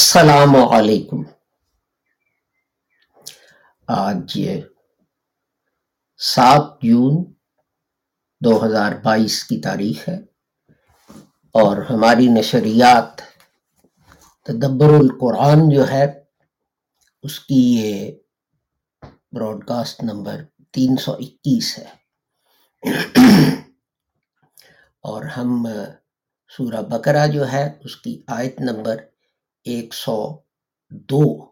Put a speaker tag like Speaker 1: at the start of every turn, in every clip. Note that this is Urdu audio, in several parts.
Speaker 1: السلام علیکم۔ آج سات جون دو ہزار بائیس کی تاریخ ہے اور ہماری نشریات تدبر القرآن جو ہے، اس کی یہ براڈ کاسٹ نمبر تین سو اکیس ہے۔ اور ہم سورہ بقرہ جو ہے، اس کی آیت نمبر ایک سو دو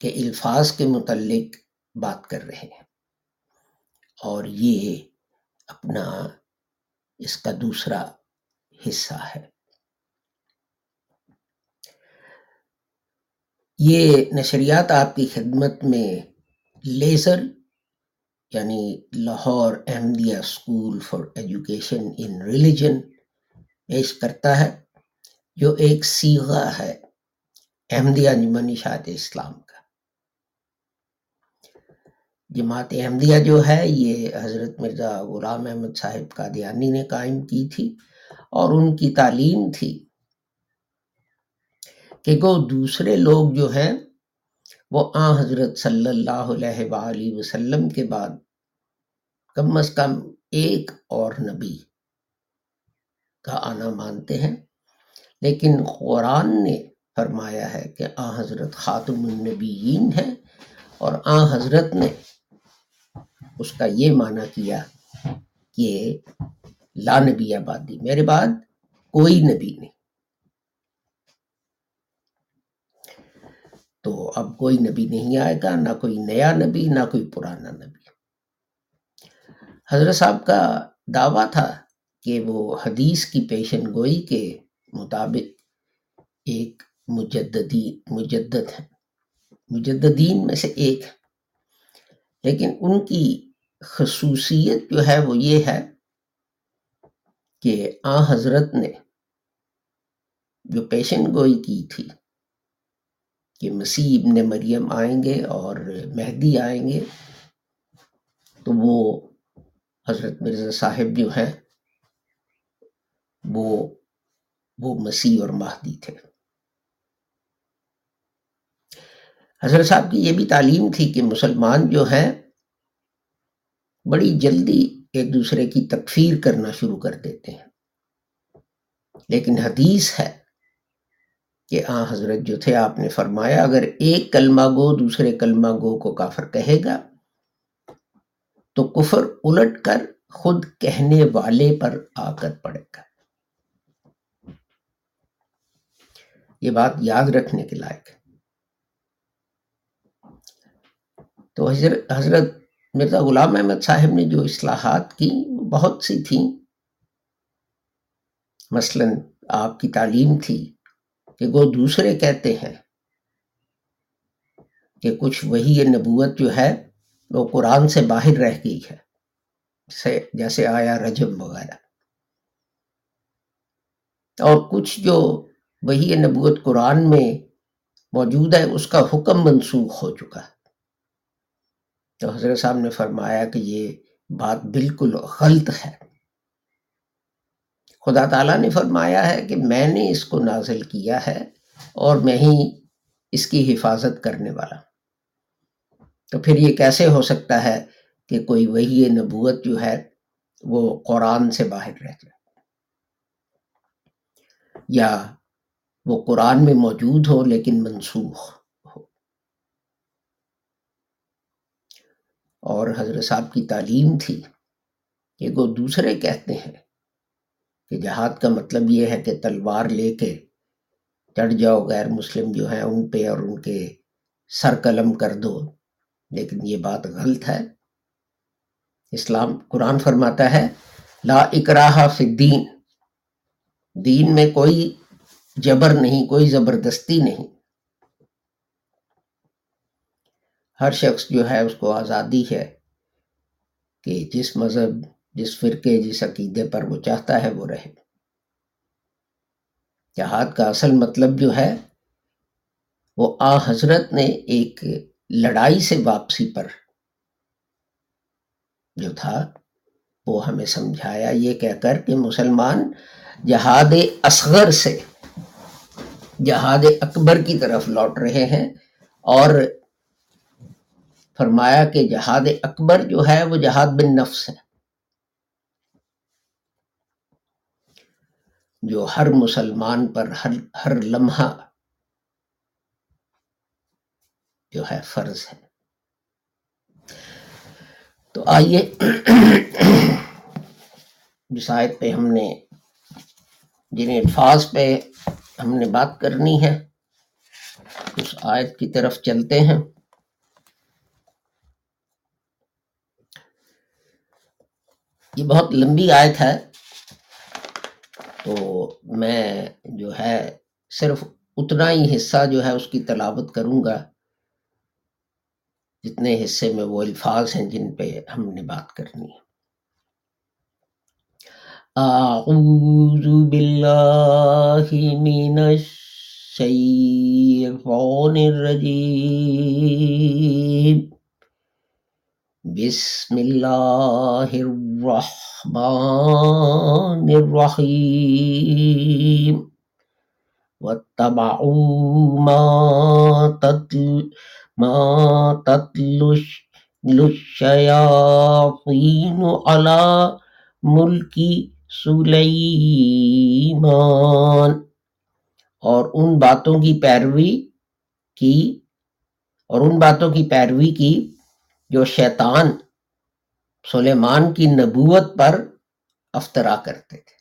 Speaker 1: کے الفاظ کے متعلق بات کر رہے ہیں۔ اور یہ اپنا اس کا دوسرا حصہ ہے۔ یہ نشریات آپ کی خدمت میں لیزر یعنی Lahore Ahmadiyya school for education in religion پیش کرتا ہے۔ جو ایک سیغہ ہے، احمدیہ انجمن اشاعت اسلام کا۔ جماعت احمدیہ جو ہے، یہ حضرت مرزا غلام احمد صاحب قادیانی نے قائم کی تھی اور ان کی تعلیم تھی کہ وہ دوسرے لوگ جو ہیں، وہ آ حضرت صلی اللہ علیہ وآلہ وسلم کے بعد کم از کم ایک اور نبی کا آنا مانتے ہیں۔ لیکن قرآن نے فرمایا ہے کہ آ حضرت خاتم النبیین ہے اور آ حضرت نے اس کا یہ معنی کیا کہ لا نبی آبادی، میرے بعد کوئی نبی نہیں۔ تو اب کوئی نبی نہیں آئے گا، نہ کوئی نیا نبی، نہ کوئی پرانا نبی۔ حضرت صاحب کا دعویٰ تھا کہ وہ حدیث کی پیشن گوئی کے مطابق ایک مجددی، مجدد ہے مجددین میں سے ایک ہے لیکن ان کی خصوصیت جو ہے وہ یہ ہے کہ آ حضرت نے جو پیشن گوئی کی تھی کہ مسیح ابن مریم آئیں گے اور مہدی آئیں گے، تو وہ حضرت مرزا صاحب جو ہیں، وہ وہ مسیح اور مہدی تھے۔ حضرت صاحب کی یہ بھی تعلیم تھی کہ مسلمان جو ہیں، بڑی جلدی ایک دوسرے کی تکفیر کرنا شروع کر دیتے ہیں۔ لیکن حدیث ہے کہ آ، حضرت جو تھے، آپ نے فرمایا، اگر ایک کلمہ گو، دوسرے کلمہ گو کو کافر کہے گا، تو کفر الٹ کر خود کہنے والے پر آ کر پڑے گا۔ یہ بات یاد رکھنے کے لائق ہے۔ تو حضرت مرزا غلام احمد صاحب نے جو اصلاحات کی بہت سی تھیں، مثلا آپ کی تعلیم تھی کہ وہ دوسرے کہتے ہیں کہ کچھ وہی نبوت جو ہے وہ قرآن سے باہر رہ گئی ہے، جیسے آیا رجم وغیرہ۔ اور کچھ جو وہی نبوت قرآن میں موجود ہے، اس کا حکم منسوخ ہو چکا ہے۔ تو حضرت صاحب نے فرمایا کہ یہ بات بالکل غلط ہے۔ خدا تعالیٰ نے فرمایا ہے کہ میں نے اس کو نازل کیا ہے اور میں ہی اس کی حفاظت کرنے والا۔ تو پھر یہ کیسے ہو سکتا ہے کہ کوئی وہی نبوت جو ہے وہ قرآن سے باہر رہ جائے؟ یا وہ قرآن میں موجود ہو لیکن منسوخ ہو۔ اور حضرت صاحب کی تعلیم تھی۔ کہ وہ دوسرے کہتے ہیں کہ جہاد کا مطلب یہ ہے کہ تلوار لے کے چڑھ جاؤ، غیر مسلم جو ہیں ان پہ اور ان کے سر قلم کر دو۔ لیکن یہ بات غلط ہے۔ اسلام قرآن فرماتا ہے، لا اکراہ فی الدین۔ دین میں کوئی جبر نہیں، کوئی زبردستی نہیں۔ ہر شخص جو ہے، اس کو آزادی ہے کہ جس مذہب، جس فرقے، جس عقیدے پر وہ چاہتا ہے، وہ رہے۔ جہاد کا اصل مطلب جو ہے، وہ آ حضرت نے ایک لڑائی سے واپسی پر جو تھا، وہ ہمیں سمجھایا۔ یہ کہہ کر کہ مسلمان جہاد اصغر سے جہاد اکبر کی طرف لوٹ رہے ہیں اور فرمایا کہ جہاد اکبر جو ہے وہ جہاد بن نفس ہے، جو ہر مسلمان پر ہر ہر لمحہ جو ہے فرض ہے۔ تو آئیے جس آیت پہ ہم نے جن الفاظ پہ ہم نے بات کرنی ہے۔ اس آیت کی طرف چلتے ہیں۔ یہ بہت لمبی آیت ہے۔ تو میں جو ہے صرف اتنا ہی حصہ جو ہے اس کی تلاوت کروں گا۔ جتنے حصے میں وہ الفاظ ہیں جن پہ ہم نے بات کرنی ہے۔ أعوذ بالله من الشيطان الرجيم. بسم الله الرحمن الرحيم. واتبعوا ما تتل ما تتلو الشياطين على ملكي سلیمان۔ اور ان باتوں کی پیروی کی، اور ان باتوں کی پیروی کی جو شیطان سلیمان کی نبوت پر افطرا کرتے تھے۔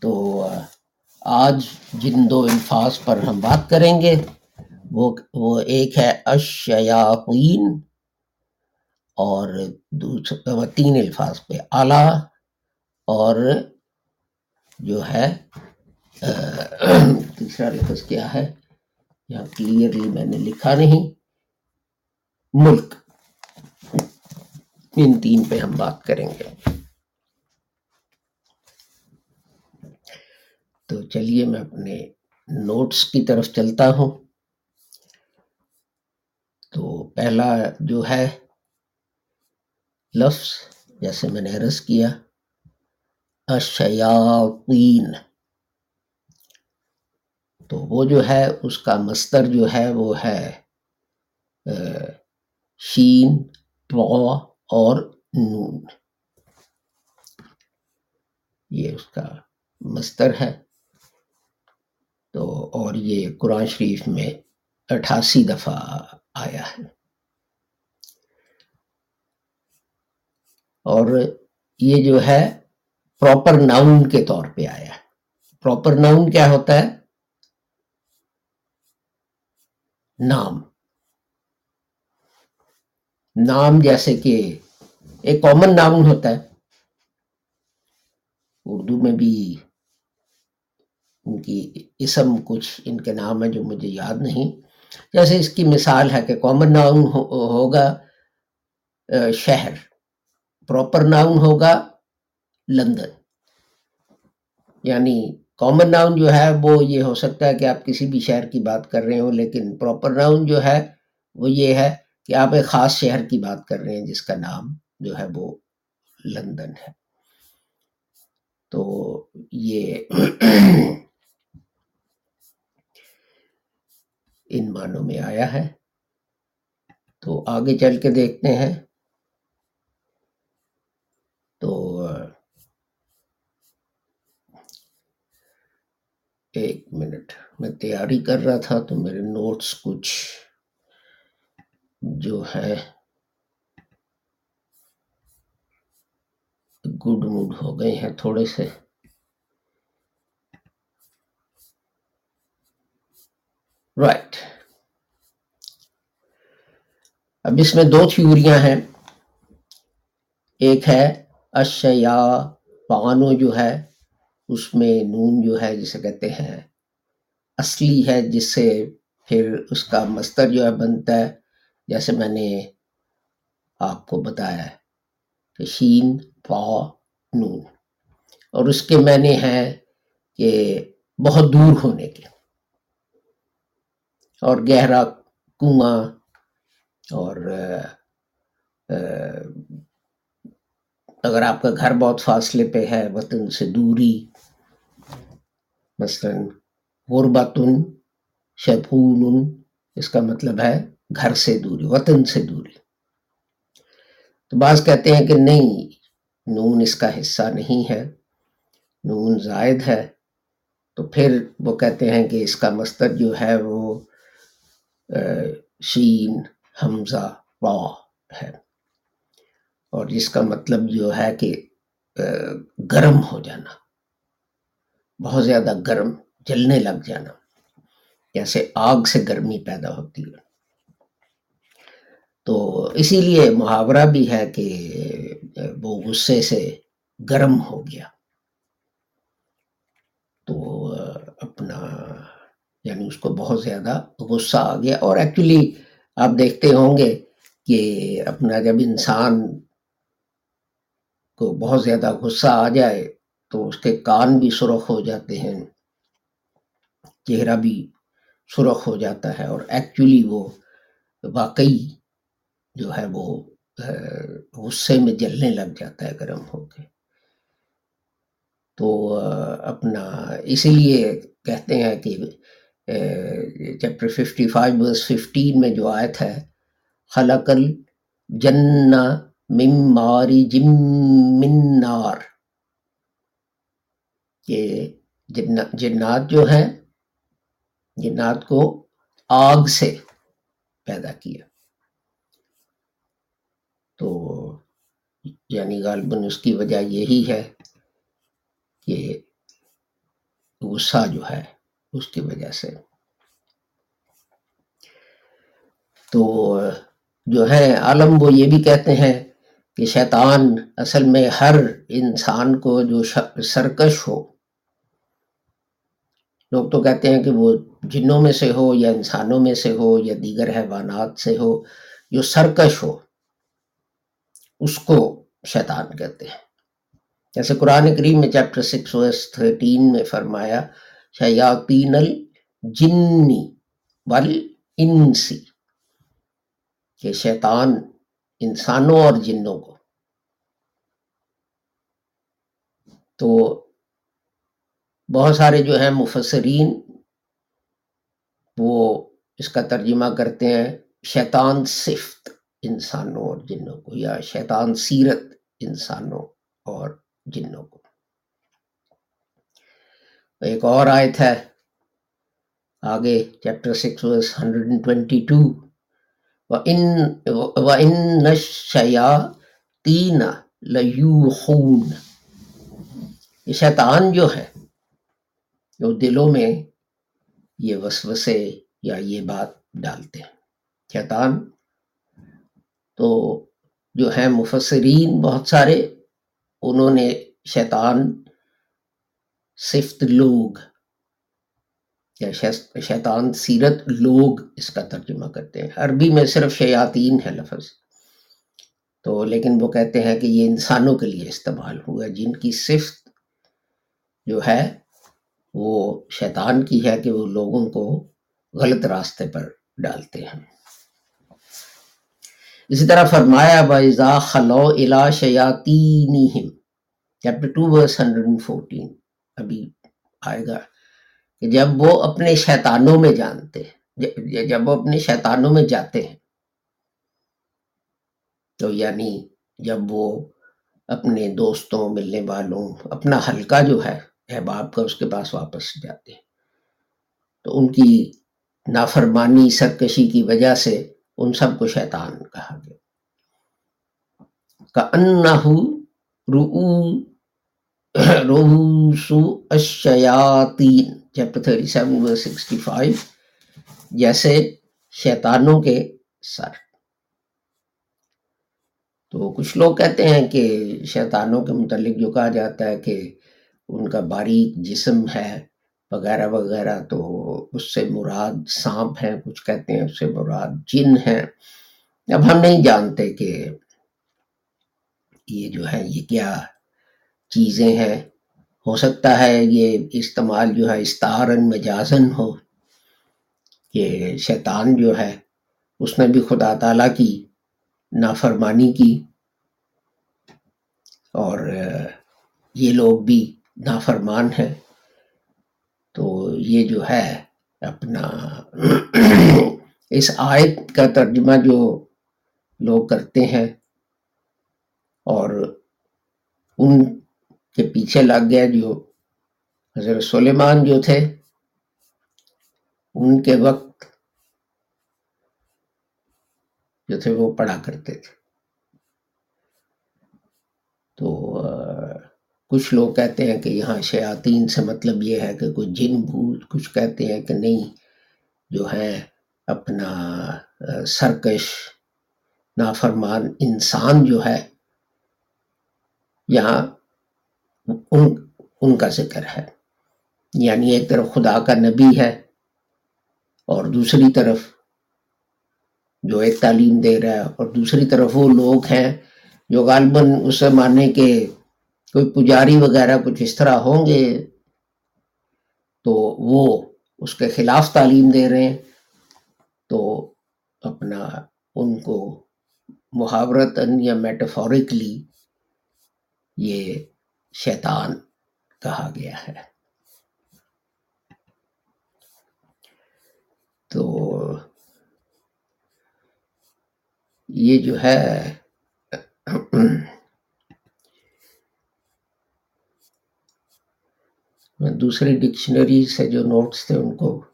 Speaker 1: تو، آج جن دو الفاظ پر ہم بات کریں گے، وہ وہ ایک ہے اشیاقین اور دوسرا تین الفاظ پہ، اعلیٰ اور جو ہے تیسرا لفظ کیا ہے؟ یہاں کلیئرلی میں نے لکھا نہیں۔ ملک۔ ان تین پہ ہم بات کریں گے۔ تو چلیے، میں اپنے نوٹس کی طرف چلتا ہوں۔ تو پہلا جو ہے لفظ جیسے میں نے عرض کیا اشیاطین تو وہ جو ہے، اس کا مستر جو ہے، وہ ہے شین اور نون۔ یہ اس کا مستر ہے۔ تو اور یہ قرآن شریف میں اٹھاسی دفعہ آیا ہے۔ اور یہ جو ہے پراپر ناؤن کے طور پہ آیا ہے۔ پراپر ناؤن کیا ہوتا ہے؟ نام۔ نام جیسے کہ ایک کامن ناؤن ہوتا ہے۔ اردو میں بھی ان کی اسم کچھ ان کے نام ہے جو مجھے یاد نہیں۔ جیسے اس کی مثال ہے کہ کامن ناؤن ہوگا شہر۔ پراپر ناؤن ہوگا لندن یعنی کامن ناؤن جو ہے وہ یہ ہو سکتا ہے کہ آپ کسی بھی شہر کی بات کر رہے ہوں، لیکن پراپر ناؤن جو ہے وہ یہ ہے کہ آپ ایک خاص شہر کی بات کر رہے ہیں جس کا نام جو ہے وہ لندن ہے۔ تو یہ ان معنوں میں آیا ہے۔ تو آگے چل کے دیکھتے ہیں تو ایک منٹ میں تیاری کر رہا تھا تو میرے نوٹس کچھ جو ہے گڈ موڈ ہو گئے ہیں تھوڑے سے۔ رائٹ اب اس میں دو تھیوریاں ہیں۔ ایک ہے اشیا پانو جو ہے، اس میں نون جو ہے جسے کہتے ہیں اصلی ہے جس سے پھر اس کا مستر جو ہے بنتا ہے، جیسے میں نے آپ کو بتایا ہے، کہ شین پا نون۔ اور اس کے معنی ہیں کہ بہت دور ہونے کے۔ اور گہرا کنواں اور اگر آپ کا گھر بہت فاصلے پہ ہے، وطن سے دوری، مثلا غربتن شپون اس کا مطلب ہے گھر سے دوری، وطن سے دوری۔ تو بعض کہتے ہیں کہ نہیں، نون اس کا حصہ نہیں ہے، نون زائد ہے۔ تو پھر وہ کہتے ہیں کہ اس کا مستر جو ہے وہ شین، حمزہ وا ہے۔ اور جس کا مطلب جو ہے کہ گرم ہو جانا۔ بہت زیادہ گرم۔ جلنے لگ جانا۔ جیسے آگ سے گرمی پیدا ہوتی ہے۔ تو اسی لیے محاورہ بھی ہے کہ وہ غصے سے گرم ہو گیا۔ تو اپنا یعنی اس کو بہت زیادہ غصہ آ گیا۔ اور ایکچولی آپ دیکھتے ہوں گے کہ اپنا جب انسان کو بہت زیادہ غصہ آ جائے تو اس کے کان بھی سرخ ہو جاتے ہیں۔ چہرہ بھی سرخ ہو جاتا ہے اور ایکچولی وہ واقعی جو ہے وہ غصے میں جلنے لگ جاتا ہے گرم ہو کے۔ تو اپنا اسی لیے کہتے ہیں کہ chapter fifty five verse fifteen میں جو آیت ہے خلق الجنہ مماری جم منار کہ جنات جو ہیں جنات کو آگ سے پیدا کیا۔ تو یعنی غالباً اس کی وجہ یہی ہے کہ غصہ جو ہے اس کی وجہ سے۔ تو جو ہے عالم وہ یہ بھی کہتے ہیں کہ شیطان اصل میں ہر انسان کو جو سرکش ہو لوگ تو کہتے ہیں کہ وہ جنوں میں سے ہو یا انسانوں میں سے ہو یا دیگر حیوانات سے ہو، جو سرکش ہو، اس کو شیطان کہتے ہیں۔ جیسے قرآن کریم میں چیپٹر سکس ویس تھرٹین میں فرمایا شیاطین الجنی والانسی کہ شیطان انسانوں اور جنوں کو۔ تو بہت سارے جو ہیں مفسرین وہ اس کا ترجمہ کرتے ہیں شیطان صفت انسانوں اور جنوں کو، یا شیطان سیرت انسانوں اور جنوں کو۔ ایک اور آیت ہے، آگے chapter six verse hundred and twenty two. وَإِنَّ الشَّيَاطِينَ لَيُوحُونَ۔ یہ شیطان جو ہے دلوں میں یہ وسوسے یا یہ بات ڈالتے ہیں۔ شیطان تو جو ہے مفسرین بہت سارے، انہوں نے شیطان صفت لوگ یا شیطان سیرت لوگ اس کا ترجمہ کرتے ہیں۔ عربی میں صرف شیاطین ہے لفظ۔ تو لیکن وہ کہتے ہیں کہ یہ انسانوں کے لیے استعمال ہوا جن کی صفت جو ہے وہ شیطان کی ہے کہ وہ لوگوں کو غلط راستے پر ڈالتے ہیں۔ اسی طرح فرمایا بَإِذَا خَلَوْ إِلَى شَيَاطِينِهِمْ۔ Chapter two verse hundred and fourteen ابھی آئے گا کہ جب وہ اپنے شیطانوں میں جانتے ہیں جب وہ اپنے شیطانوں میں جاتے ہیں، تو یعنی جب وہ اپنے دوستوں، ملنے والوں، اپنا حلقہ جو ہے احباب کا اس کے پاس واپس جاتے۔ ہیں تو ان کی نافرمانی، سرکشی کی وجہ سے ان سب کو شیطان کہا گیا۔ چیپٹر سیون سکسٹی فائیو، جیسے شیطانوں کے سر۔ تو کچھ لوگ کہتے ہیں کہ شیطانوں کے متعلق جو کہا جاتا ہے کہ ان کا باریک جسم ہے، وغیرہ وغیرہ، تو اس سے مراد سانپ ہیں، کچھ کہتے ہیں اس سے مراد جن ہیں۔ اب ہم نہیں جانتے کہ یہ جو ہے، یہ کیا چیزیں ہیں۔ ہو سکتا ہے یہ استعمال جو ہے استارن مجازن ہو، کہ شیطان جو ہے، اس نے بھی خدا تعالیٰ کی نافرمانی کی اور یہ لوگ بھی نافرمان ہیں، تو یہ جو ہے اپنا اس آیت کا ترجمہ جو لوگ کرتے ہیں اور ان کے پیچھے لگ گیا جو حضرت سلیمان جو تھے، ان کے وقت جو تھے وہ پڑھا کرتے تھے۔ تو کچھ لوگ کہتے ہیں کہ یہاں شیاطین سے مطلب یہ ہے کہ کوئی جن بھوت کچھ کہتے ہیں کہ نہیں، جو ہے اپنا سرکش، نافرمان انسان جو ہے، یہاں ان ان کا ذکر ہے۔ یعنی ایک طرف خدا کا نبی ہے اور دوسری طرف جو ایک تعلیم دے رہا ہے اور دوسری طرف وہ لوگ ہیں جو غالباً اسے ماننے کے کوئی پجاری وغیرہ کچھ اس طرح ہوں گے تو وہ اس کے خلاف تعلیم دے رہے ہیں، تو اپنا ان کو محاورتاً یا میٹافورکلی یہ شیطان کہا گیا ہے۔ تو یہ جو ہے میں دوسری ڈکشنری سے جو نوٹس تھے ان کو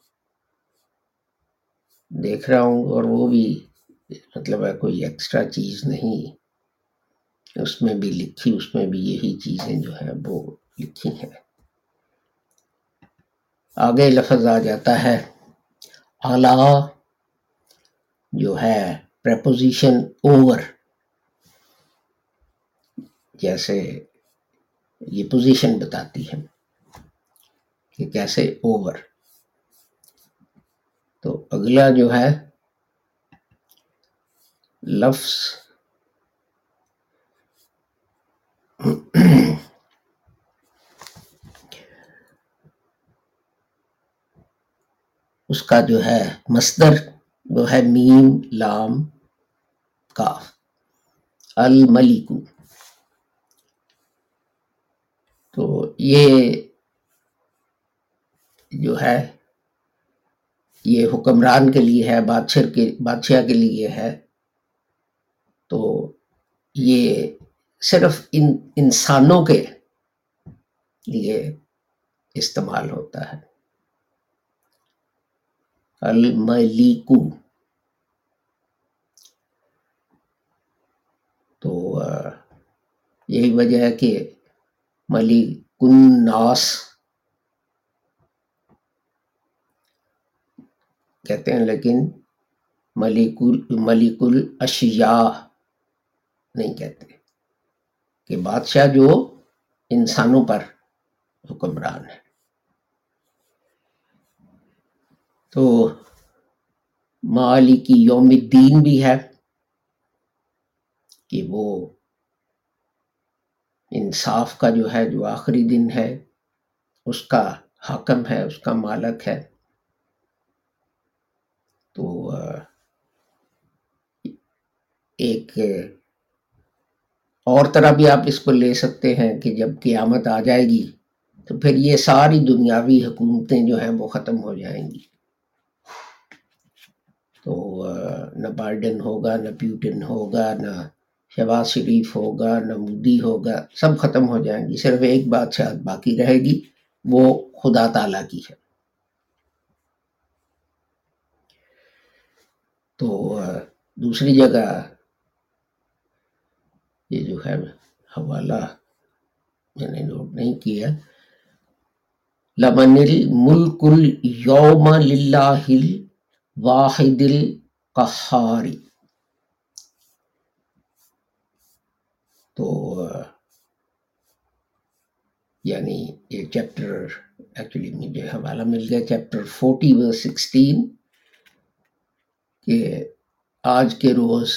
Speaker 1: دیکھ رہا ہوں اور وہ بھی مطلب ہے کوئی ایکسٹرا چیز نہیں۔ اس میں بھی لکھی، اس میں بھی یہی چیزیں جو ہے وہ لکھی ہیں۔ آگے لفظ آ جاتا ہے۔ اعلیٰ جو ہے پریپوزیشن اوور جیسے یہ پوزیشن بتاتی ہے۔ کہ کیسے اوور تو اگلا جو ہے، لفظ اس کا جو ہے مصدر، وہ ہے میم، لام، کاف۔ الملیکو۔ تو یہ جو ہے، یہ حکمران کے لیے ہے، بادشاہ کے بادشاہ کے لیے ہے۔ تو یہ صرف ان انسانوں کے لیے استعمال ہوتا ہے۔ الملیکو۔ تو یہی وجہ ہے کہ ملک الناس کہتے ہیں، لیکن ملک ملک الاشیاء نہیں کہتے کہ بادشاہ جو انسانوں پر حکمران ہے۔ تو مالکی یوم الدین بھی ہے کہ وہ انصاف کا جو ہے، جو آخری دن ہے، اس کا حکم ہے، اس کا مالک ہے۔ تو ایک اور طرح بھی آپ اس کو لے سکتے ہیں کہ جب قیامت آ جائے گی تو پھر یہ ساری دنیاوی حکومتیں جو ہیں وہ ختم ہو جائیں گی۔ تو نہ بائیڈن ہوگا، نہ پیوٹن ہوگا، نہ شہباز شریف ہوگا، نہ مودی ہوگا، سب ختم ہو جائیں گی، صرف ایک بات شاید باقی رہے گی، وہ خدا تعالی کی ہے۔ تو دوسری جگہ یہ جو ہے حوالہ میں نے نوٹ نہیں کیا، لمن الملک اليوم للہ واحد القہاری تو یعنی یہ چیپٹر ایکچولی مجھے حوالہ مل گیا، چیپٹر فورٹی و سکسٹین۔ کہ آج کے روز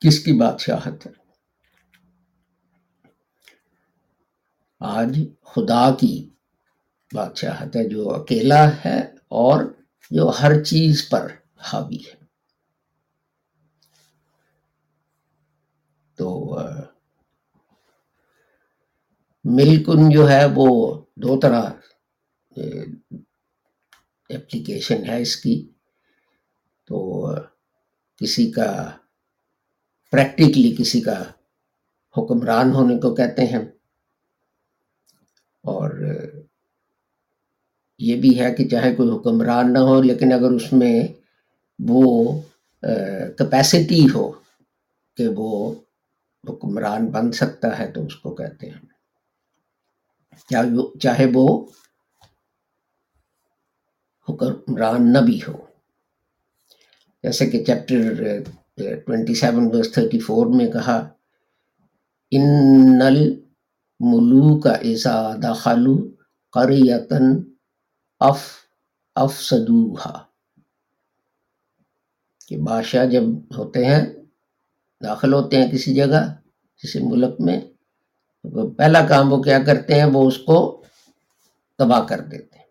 Speaker 1: کس کی بادشاہت ہے؟ آج خدا کی بادشاہت ہے، جو اکیلا ہے اور جو ہر چیز پر حاوی ہے۔ تو ملکن جو ہے وہ دو طرح اپلیکیشن ہے اس کی۔ تو کسی کا پریکٹیکلی کسی کا حکمران ہونے کو کہتے ہیں۔ اور یہ بھی ہے کہ چاہے کوئی حکمران نہ ہو، لیکن اگر اس میں وہ کیپیسٹی ہو کہ وہ حکمران بن سکتا ہے تو اس کو کہتے ہیں۔ چاہے وہ حکمران نہ بھی ہو۔ جیسے کہ chapter twenty seven thirty four میں کہا ان ملو کا ایسا داخلو قریتن اف افسدوہا کہ بادشاہ جب ہوتے ہیں، داخل ہوتے ہیں کسی جگہ، کسی ملک میں پہلا کام وہ کیا کرتے ہیں، وہ اس کو تباہ کر دیتے ہیں۔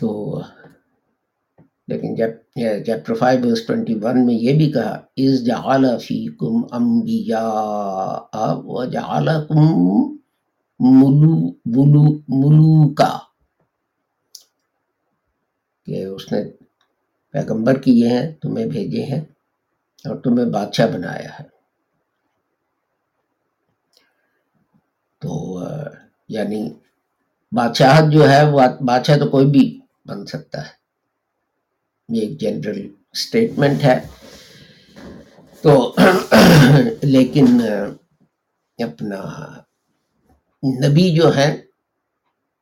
Speaker 1: تو لیکن جب chapter five verse twenty one میں یہ بھی کہا از جعل فیکم انبیاء و جعلکم ملو ملو، ملوکا کہ اس نے پیغمبر کیے ہیں، تمہیں بھیجے ہیں اور تمہیں بادشاہ بنایا ہے۔ تو یعنی بادشاہت جو ہے، وہ بادشاہ تو کوئی بھی بن سکتا ہے۔ یہ ایک جنرل اسٹیٹمنٹ ہے تو لیکن اپنا نبی جو ہے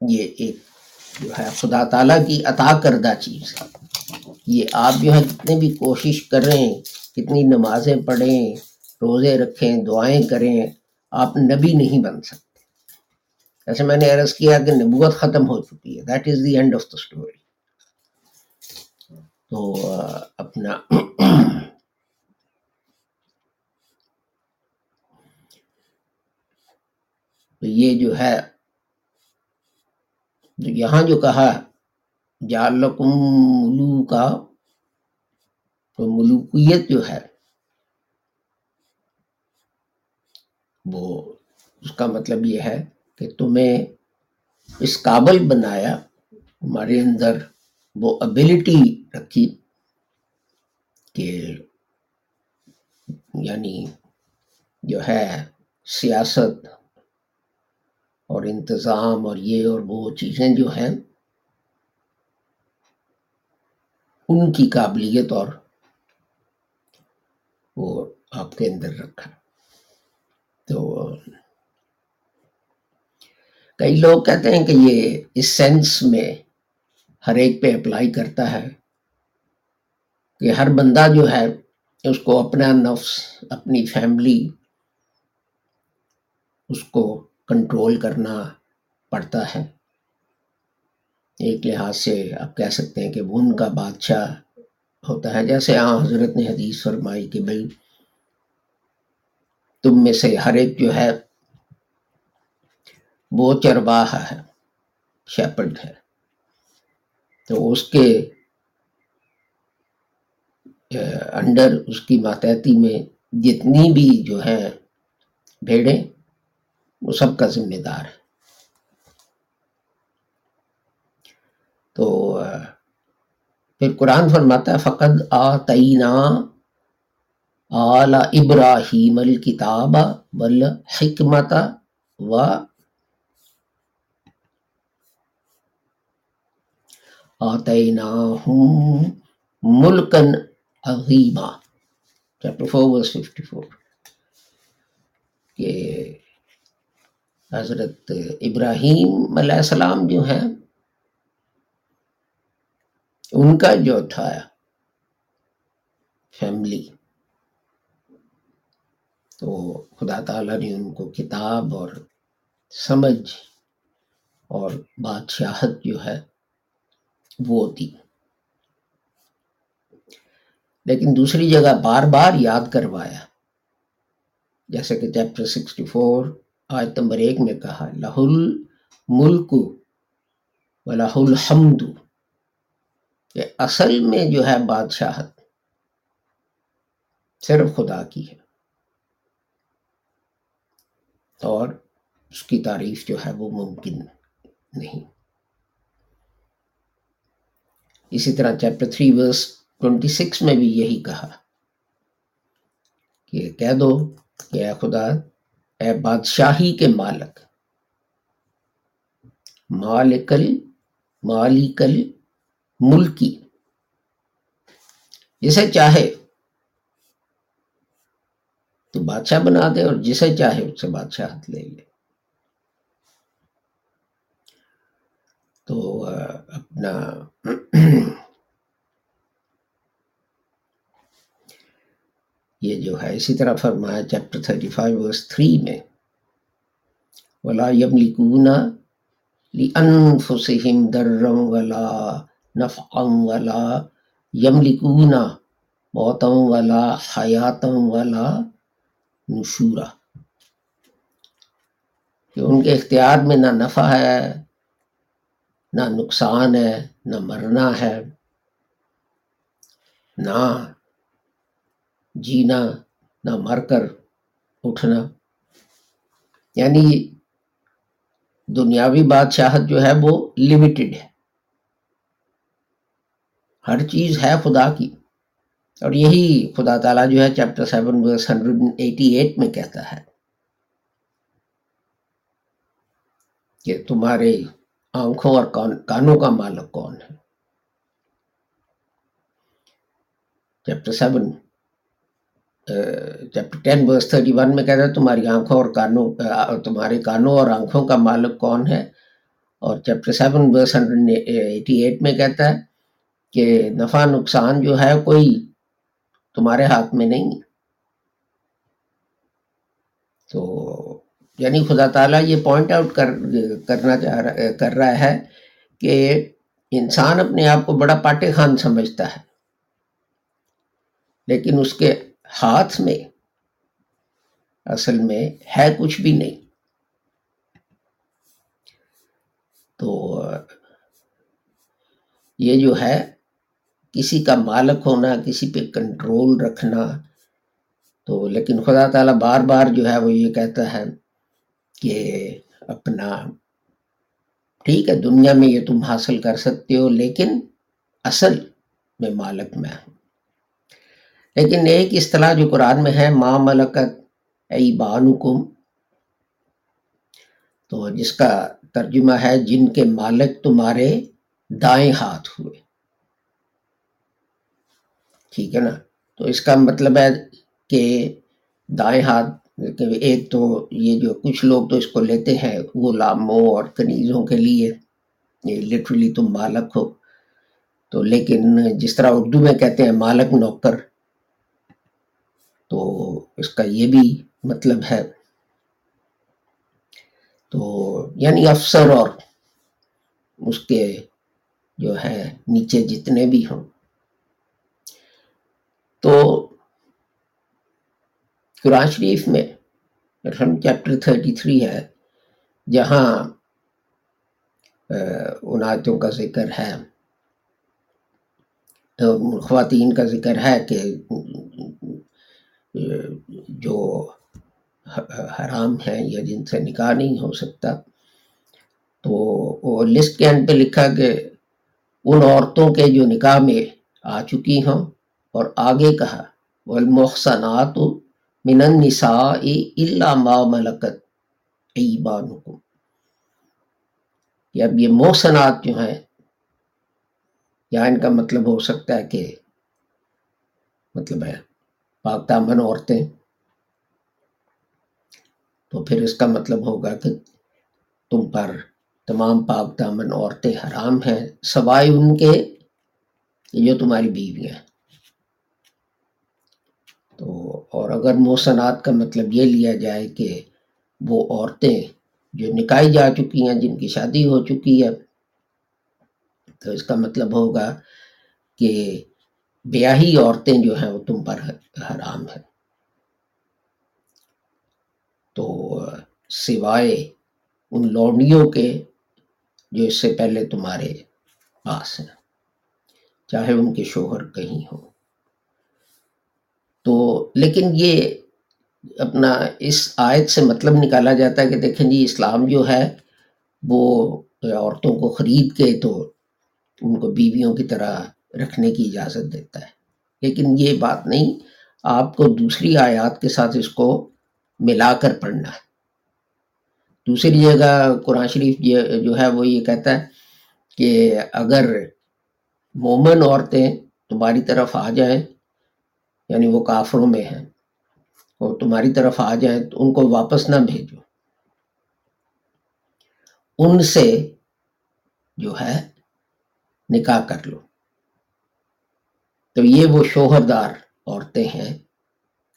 Speaker 1: یہ ایک جو ہے خدا تعالیٰ کی عطا کردہ چیز ہے یہ آپ جو ہے جتنے بھی کوشش کریں کتنی نمازیں پڑھیں روزے رکھیں دعائیں کریں آپ نبی نہیں بن سکتے ایسے میں نے عرض کیا کہ نبوت ختم ہو چکی ہے that is the end of the story تو اپنا تو یہ جو ہے، یہاں جو کہا جالکم ملو کا تو ملوکیت جو ہے، وہ اس کا مطلب یہ ہے کہ تمہیں اس قابل بنایا ہمارے اندر وہ ابیلٹی رکھی کہ یعنی جو ہے سیاست اور انتظام اور یہ اور وہ چیزیں جو ہیں، ان کی قابلیت اور وہ آپ کے اندر رکھا۔ تو کئی لوگ کہتے ہیں کہ یہ اس سینس میں ہر ایک پہ اپلائی کرتا ہے۔ کہ ہر بندہ جو ہے اس کو اپنا نفس، اپنی فیملی، اس کو کنٹرول کرنا پڑتا ہے۔ ایک لحاظ سے آپ کہہ سکتے ہیں کہ وہ ان کا بادشاہ ہوتا ہے۔ جیسے ہاں حضرت نے حدیث فرمائی کہ بھائی تم میں سے ہر ایک جو ہے، وہ چرواہ ہے، شیپرڈ ہے۔ تو اس کے انڈر اس کی ماتحتی میں جتنی بھی جو ہیں بھیڑیں، وہ سب کا ذمہ دار ہے۔ تو پھر قرآن فرماتا ہے، فقد آتینا آل ابراہیم الکتاب والحکمت و آتیناہم ملکن عظیمہ chapter four verse fifty four کہ حضرت ابراہیم علیہ السلام جو ہیں ان کا جو تھا فیملی تو خدا تعالیٰ نے ان کو کتاب اور سمجھ اور بادشاہت جو ہے وہ دی لیکن دوسری جگہ بار بار یاد کروایا۔ جیسے کہ چیپٹر سکسٹی فور آیت نمبر ایک میں کہا لہ الملک و لہ الحمد۔ کہ اصل میں جو ہے بادشاہت، صرف خدا کی ہے۔ اور اس کی تعریف جو ہے وہ ممکن نہیں۔ اسی طرح chapter three verse twenty six میں بھی یہی کہا کہ کہہ دو کہ اے خدا، اے بادشاہی کے مالک، مالکل مالکل، ملکی، جسے چاہے، تو بادشاہ بنا دے اور جسے چاہے اس سے بادشاہت لے لے۔ تو اپنا یہ جو ہے، اسی طرح فرمایا chapter thirty five verse three میں، ولا یملکون لانفسہم درم ولا نفعم ولا یملکون موتم ولا حیاتم ولا نشورا۔ کہ ان کے اختیار میں نہ نفع ہے، نہ نقصان ہے، نہ مرنا ہے، نہ جینا، نہ مر کر اٹھنا۔ یعنی دنیاوی بادشاہت جو ہے وہ لمیٹڈ ہے۔ ہر چیز ہے خدا کی۔ اور یہی خدا تعالیٰ جو ہے chapter seven verse hundred eighty eight میں کہتا ہے کہ تمہارے آنکھوں اور کانوں کا مالک کون ہے؟ Chapter seven chapter ten verse thirty one میں کہتا ہے تمہاری آنکھوں اور کانوں تمہارے کانوں اور آنکھوں کا مالک کون ہے؟ اور chapter seven verse hundred eighty eight میں کہتا ہے کہ نفع نقصان جو ہے کوئی تمہارے ہاتھ میں نہیں۔ تو یعنی خدا تعالیٰ یہ پوائنٹ آؤٹ کر، کرنا چاہ رہا، کر رہا ہے کہ انسان اپنے آپ کو بڑا پاٹے خان سمجھتا ہے، لیکن اس کے ہاتھ میں، اصل میں ہے کچھ بھی نہیں۔ تو یہ جو ہے، کسی کا مالک ہونا، کسی پہ کنٹرول رکھنا، تو لیکن خدا تعالیٰ بار بار جو ہے وہ یہ کہتا ہے کہ اپنا، ٹھیک ہے، دنیا میں یہ تم حاصل کر سکتے ہو، لیکن اصل میں مالک میں ہوں۔ لیکن ایک اصطلاح جو قرآن میں ہے ماں ملکت ای بانکم تو جس کا ترجمہ ہے، جن کے مالک تمہارے دائیں ہاتھ ہوئے۔ ٹھیک ہے نا؟ تو اس کا مطلب ہے کہ دائیں ہاتھ ایک تو یہ جو کچھ لوگ تو اس کو لیتے ہیں، غلاموں اور کنیزوں کے لیے، یہ لٹرلی تم مالک ہو۔ تو لیکن جس طرح اردو میں کہتے ہیں، مالک نوکر۔ تو اس کا یہ بھی مطلب ہے۔ تو یعنی افسر اور اس کے جو ہے نیچے جتنے بھی ہوں۔ تو قرآن شریف میں چیپٹر تھرٹی تھری ہے، جہاں ان آیتوں کا ذکر ہے۔ خواتین کا ذکر ہے کہ جو حرام ہیں یا جن سے نکاح نہیں ہو سکتا، تو وہ لسٹ کے انڈ پہ لکھا کہ ان عورتوں کے جو نکاح میں آ چکی ہوں۔ اور آگے کہا والمحسنات من النساء الا ما ملکت ایبانکم کہ اب یہ محسنات جو ہیں یا ان کا مطلب ہو سکتا ہے کہ مطلب ہے پاک دامن عورتیں۔ تو پھر اس کا مطلب ہوگا کہ تم پر تمام پاک دامن عورتیں حرام ہیں، سوائے ان کے جو تمہاری بیویاں ہیں۔ تو اور اگر محسنات کا مطلب یہ لیا جائے کہ وہ عورتیں جو نکائی جا چکی ہیں، جن کی شادی ہو چکی ہے، تو اس کا مطلب ہوگا کہ بیاہی عورتیں جو ہیں وہ تم پر حرام ہیں۔ تو سوائے ان لوڈیوں کے جو اس سے پہلے تمہارے پاس ہیں، چاہے ان کے شوہر کہیں ہو تو لیکن یہ اپنا اس آیت سے مطلب نکالا جاتا ہے کہ دیکھیں جی اسلام جو ہے وہ عورتوں کو خرید کے تو ان کو بیویوں کی طرح رکھنے کی اجازت دیتا ہے۔ لیکن یہ بات نہیں، آپ کو دوسری آیات کے ساتھ اس کو ملا کر پڑھنا ہے۔ دوسری جگہ قرآن شریف جو ہے وہ یہ کہتا ہے کہ اگر مومن عورتیں تمہاری طرف آ جائیں یعنی وہ کافروں میں ہیں، اور تمہاری طرف آ جائیں تو ان کو واپس نہ بھیجو۔ ان سے جو ہے نکاح کر لو۔ تو یہ وہ شوہردار عورتیں ہیں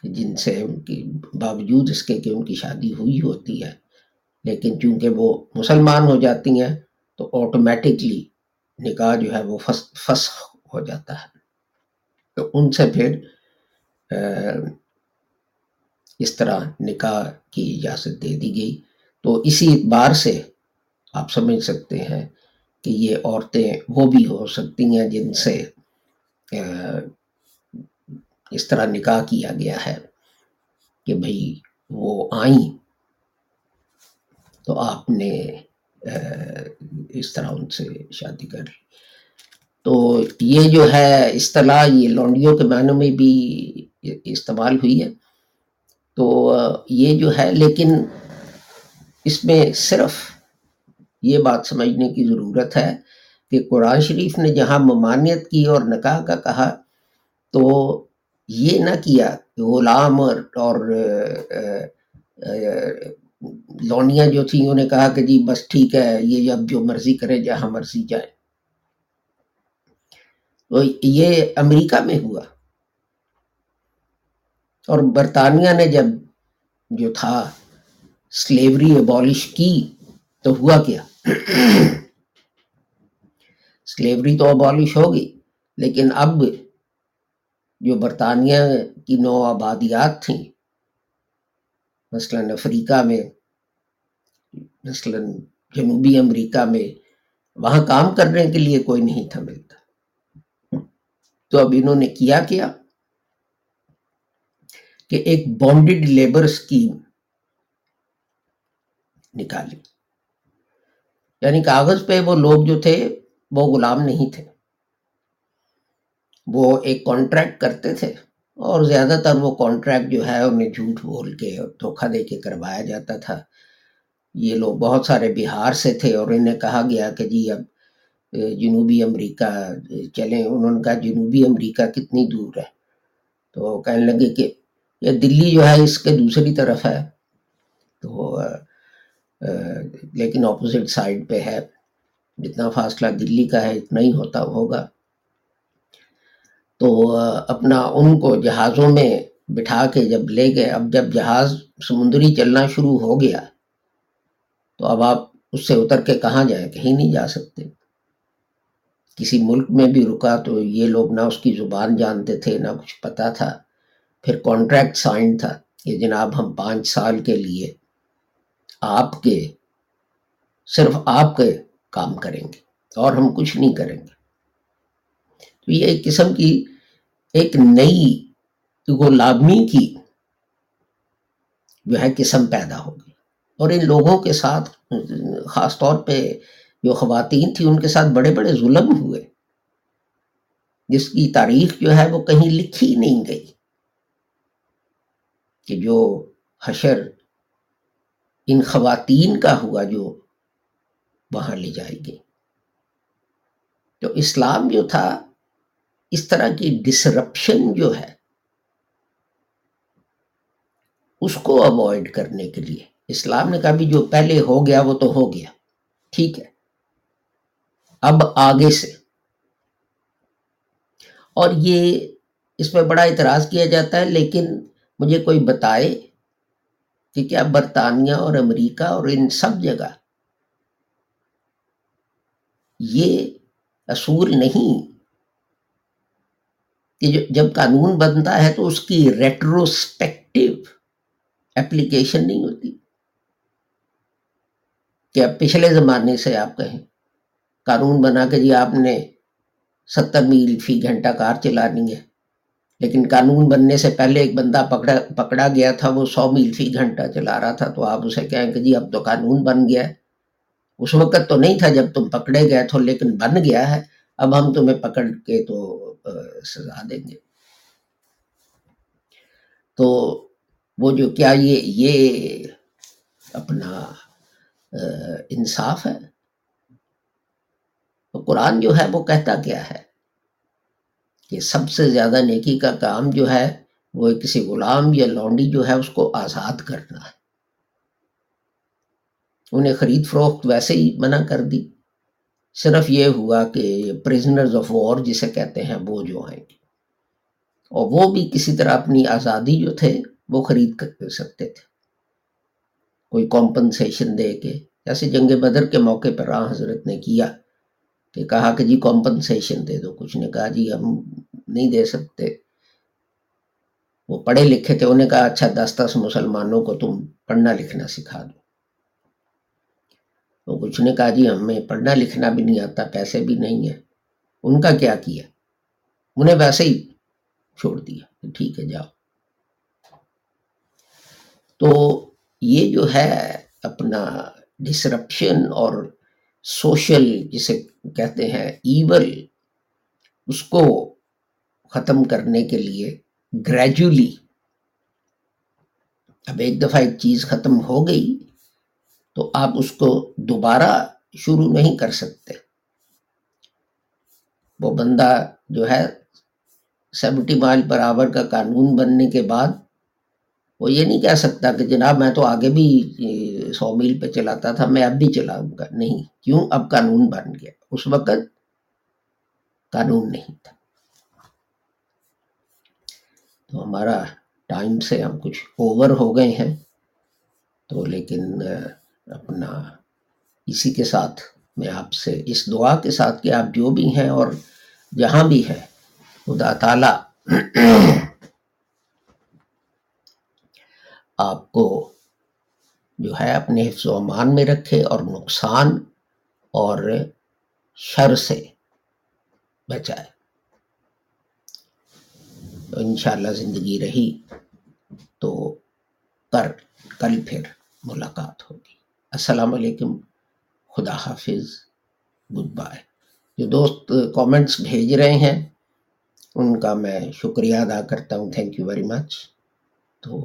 Speaker 1: جن سے ان کی باوجود اس کے کہ ان کی شادی ہوئی ہوتی ہے، لیکن چونکہ وہ مسلمان ہو جاتی ہیں تو آٹومیٹکلی نکاح جو ہے وہ فسخ ہو جاتا ہے۔ تو ان سے پھر اس طرح نکاح کی اجازت دے دی گئی۔ تو اسی اعتبار سے آپ سمجھ سکتے ہیں کہ یہ عورتیں وہ بھی ہو سکتی ہیں جن سے اس طرح نکاح کیا گیا ہے کہ بھئی وہ آئیں تو آپ نے اس طرح ان سے شادی کر لی۔ تو یہ جو ہے اصطلاح، یہ لونڈیوں کے معنوں میں بھی استعمال ہوئی ہے۔ تو یہ جو ہے، لیکن اس میں صرف یہ بات سمجھنے کی ضرورت ہے کہ قرآن شریف نے جہاں ممانعت کی اور نکاح کا کہا، تو یہ نہ کیا کہ غلام اور لونیاں جو تھیں، انہوں نے کہا کہ جی بس ٹھیک ہے، یہ اب جو مرضی کرے، جہاں مرضی جائے۔ تو یہ امریکہ میں ہوا۔ اور برطانیہ نے جب جو تھا، سلیوری ابالش کی، تو ہوا کیا؟ سلیوری تو ابالش ہوگی، لیکن اب جو برطانیہ کی نو آبادیات تھیں، مثلا افریقہ میں، مثلا جنوبی امریکہ میں، وہاں کام کرنے کے لیے کوئی نہیں تھا ملتا۔ تو اب انہوں نے کیا کیا؟ کہ ایک بانڈڈ لیبر اسکیم نکالی۔ یعنی کاغذ پہ وہ لوگ جو تھے وہ غلام نہیں تھے۔ وہ ایک کانٹریکٹ کرتے تھے اور زیادہ تر وہ کانٹریکٹ جو ہے انہیں جھوٹ بول کے دھوکہ دے کے کروایا جاتا تھا۔ یہ لوگ بہت سارے بہار سے تھے اور انہیں کہا گیا کہ جی اب جنوبی امریکہ چلیں، انہوں نے کہا جنوبی امریکہ کتنی دور ہے۔ تو کہنے لگے کہ یہ دلی جو ہے اس کے دوسری طرف ہے۔ تو لیکن اپوزٹ سائڈ پہ ہے۔ جتنا فاصلہ دلی کا ہے، اتنا ہی ہوتا ہوگا۔ تو اپنا ان کو جہازوں میں بٹھا کے جب لے گئے، اب جب جہاز سمندری چلنا شروع ہو گیا، تو اب آپ اس سے اتر کے کہاں جائیں؟ کہیں نہیں جا سکتے۔ کسی ملک میں بھی رکا تو یہ لوگ نہ اس کی زبان جانتے تھے، نہ کچھ پتا تھا۔ پھر کانٹریکٹ سائن تھا کہ جناب ہم پانچ سال کے لیے آپ کے، صرف آپ کے کام کریں گے اور ہم کچھ نہیں کریں گے۔ تو یہ ایک قسم کی ایک نئی غلامی کی جو ہے قسم پیدا ہوگی اور ان لوگوں کے ساتھ، خاص طور پہ جو خواتین تھیں، ان کے ساتھ بڑے بڑے ظلم ہوئے۔ جس کی تاریخ جو ہے وہ کہیں لکھی نہیں گئی۔ کہ جو حشر ان خواتین کا ہوا، جو وہاں لے جائے گی۔ تو اسلام جو تھا، اس طرح کی ڈسرپشن جو ہے، اس کو اوائڈ کرنے کے لیے۔ اسلام نے کہا بھی جو پہلے ہو گیا، وہ تو ہو گیا۔ ٹھیک ہے۔ اب آگے سے۔ اور یہ اس میں بڑا اعتراض کیا جاتا ہے، لیکن مجھے کوئی بتائے کہ کیا برطانیہ اور امریکہ اور ان سب جگہ یہ اصول نہیں۔ کہ جب قانون بنتا ہے تو اس کی ریٹروسپیکٹو اپلیکیشن نہیں ہوتی۔ کہ اب پچھلے زمانے سے آپ کہیں قانون بنا کے جی آپ نے ستر میل فی گھنٹہ کار چلانی ہے، لیکن قانون بننے سے پہلے ایک بندہ پکڑا پکڑا گیا تھا، وہ سو میل فی گھنٹہ چلا رہا تھا، تو آپ اسے کہیں کہ جی اب تو قانون بن گیا ہے۔ اس وقت تو نہیں تھا جب تم پکڑے گئے تھو لیکن بن گیا ہے۔ اب ہم تمہیں پکڑ کے تو سزا دیں گے۔ تو وہ جو، کیا یہ یہ اپنا انصاف ہے؟ تو قرآن جو ہے وہ کہتا کیا ہے کہ سب سے زیادہ نیکی کا کام جو ہے وہ کسی غلام یا لونڈی جو ہے اس کو آزاد کرنا ہے۔ انہیں خرید فروخت ویسے ہی منع کر دی۔ صرف یہ ہوا کہ پرزنرز آف وار جسے کہتے ہیں، وہ جو آئیں گے اور وہ بھی کسی طرح اپنی آزادی جو تھے، وہ خرید کر سکتے تھے۔ کوئی کمپنسیشن دے کے، جیسے جنگ بدر کے موقع پر راہ حضرت نے کیا کہ کہا کہ جی کمپنسیشن دے دو۔ کچھ نے کہا جی ہم نہیں دے سکتے۔ وہ پڑھے لکھے تھے، انہیں کہا اچھا دس دس مسلمانوں کو تم پڑھنا لکھنا سکھا دو۔ تو کچھ نے کہا جی ہمیں پڑھنا لکھنا بھی نہیں آتا، پیسے بھی نہیں ہے ان کا کیا کیا؟ انہیں ویسے ہی چھوڑ دیا۔ ٹھیک ہے، جاؤ۔ تو یہ جو ہے اپنا ڈسرپشن اور سوشل جسے کہتے ہیں ایول اس کو ختم کرنے کے لیے گریجولی اب ایک دفعہ ایک چیز ختم ہو گئی تو آپ اس کو دوبارہ شروع نہیں کر سکتے۔ وہ بندہ جو ہے سیونٹی مائل پر آور کا قانون بننے کے بعد وہ یہ نہیں کہہ سکتا کہ جناب میں تو آگے بھی سو میل پہ چلاتا تھا، میں اب بھی چلاؤں گا۔ نہیں، کیوں؟ اب قانون بن گیا۔ اس وقت قانون نہیں تھا۔ تو ہمارا ٹائم سے ہم کچھ اوور ہو گئے ہیں۔ تو لیکن، اپنا اسی کے ساتھ میں آپ سے اس دعا کے ساتھ کہ آپ جو بھی ہیں اور جہاں بھی ہے خدا تعالی آپ کو جو ہے اپنے حفظ و امان میں رکھے اور نقصان اور شر سے بچائے۔ تو انشاءاللہ زندگی رہی تو کر، کل پھر ملاقات ہوگی۔ السلام علیکم۔ خدا حافظ گڈ بائے جو دوست کامنٹس بھیج رہے ہیں، ان کا میں شکریہ ادا کرتا ہوں تھینک یو ویری مچ تو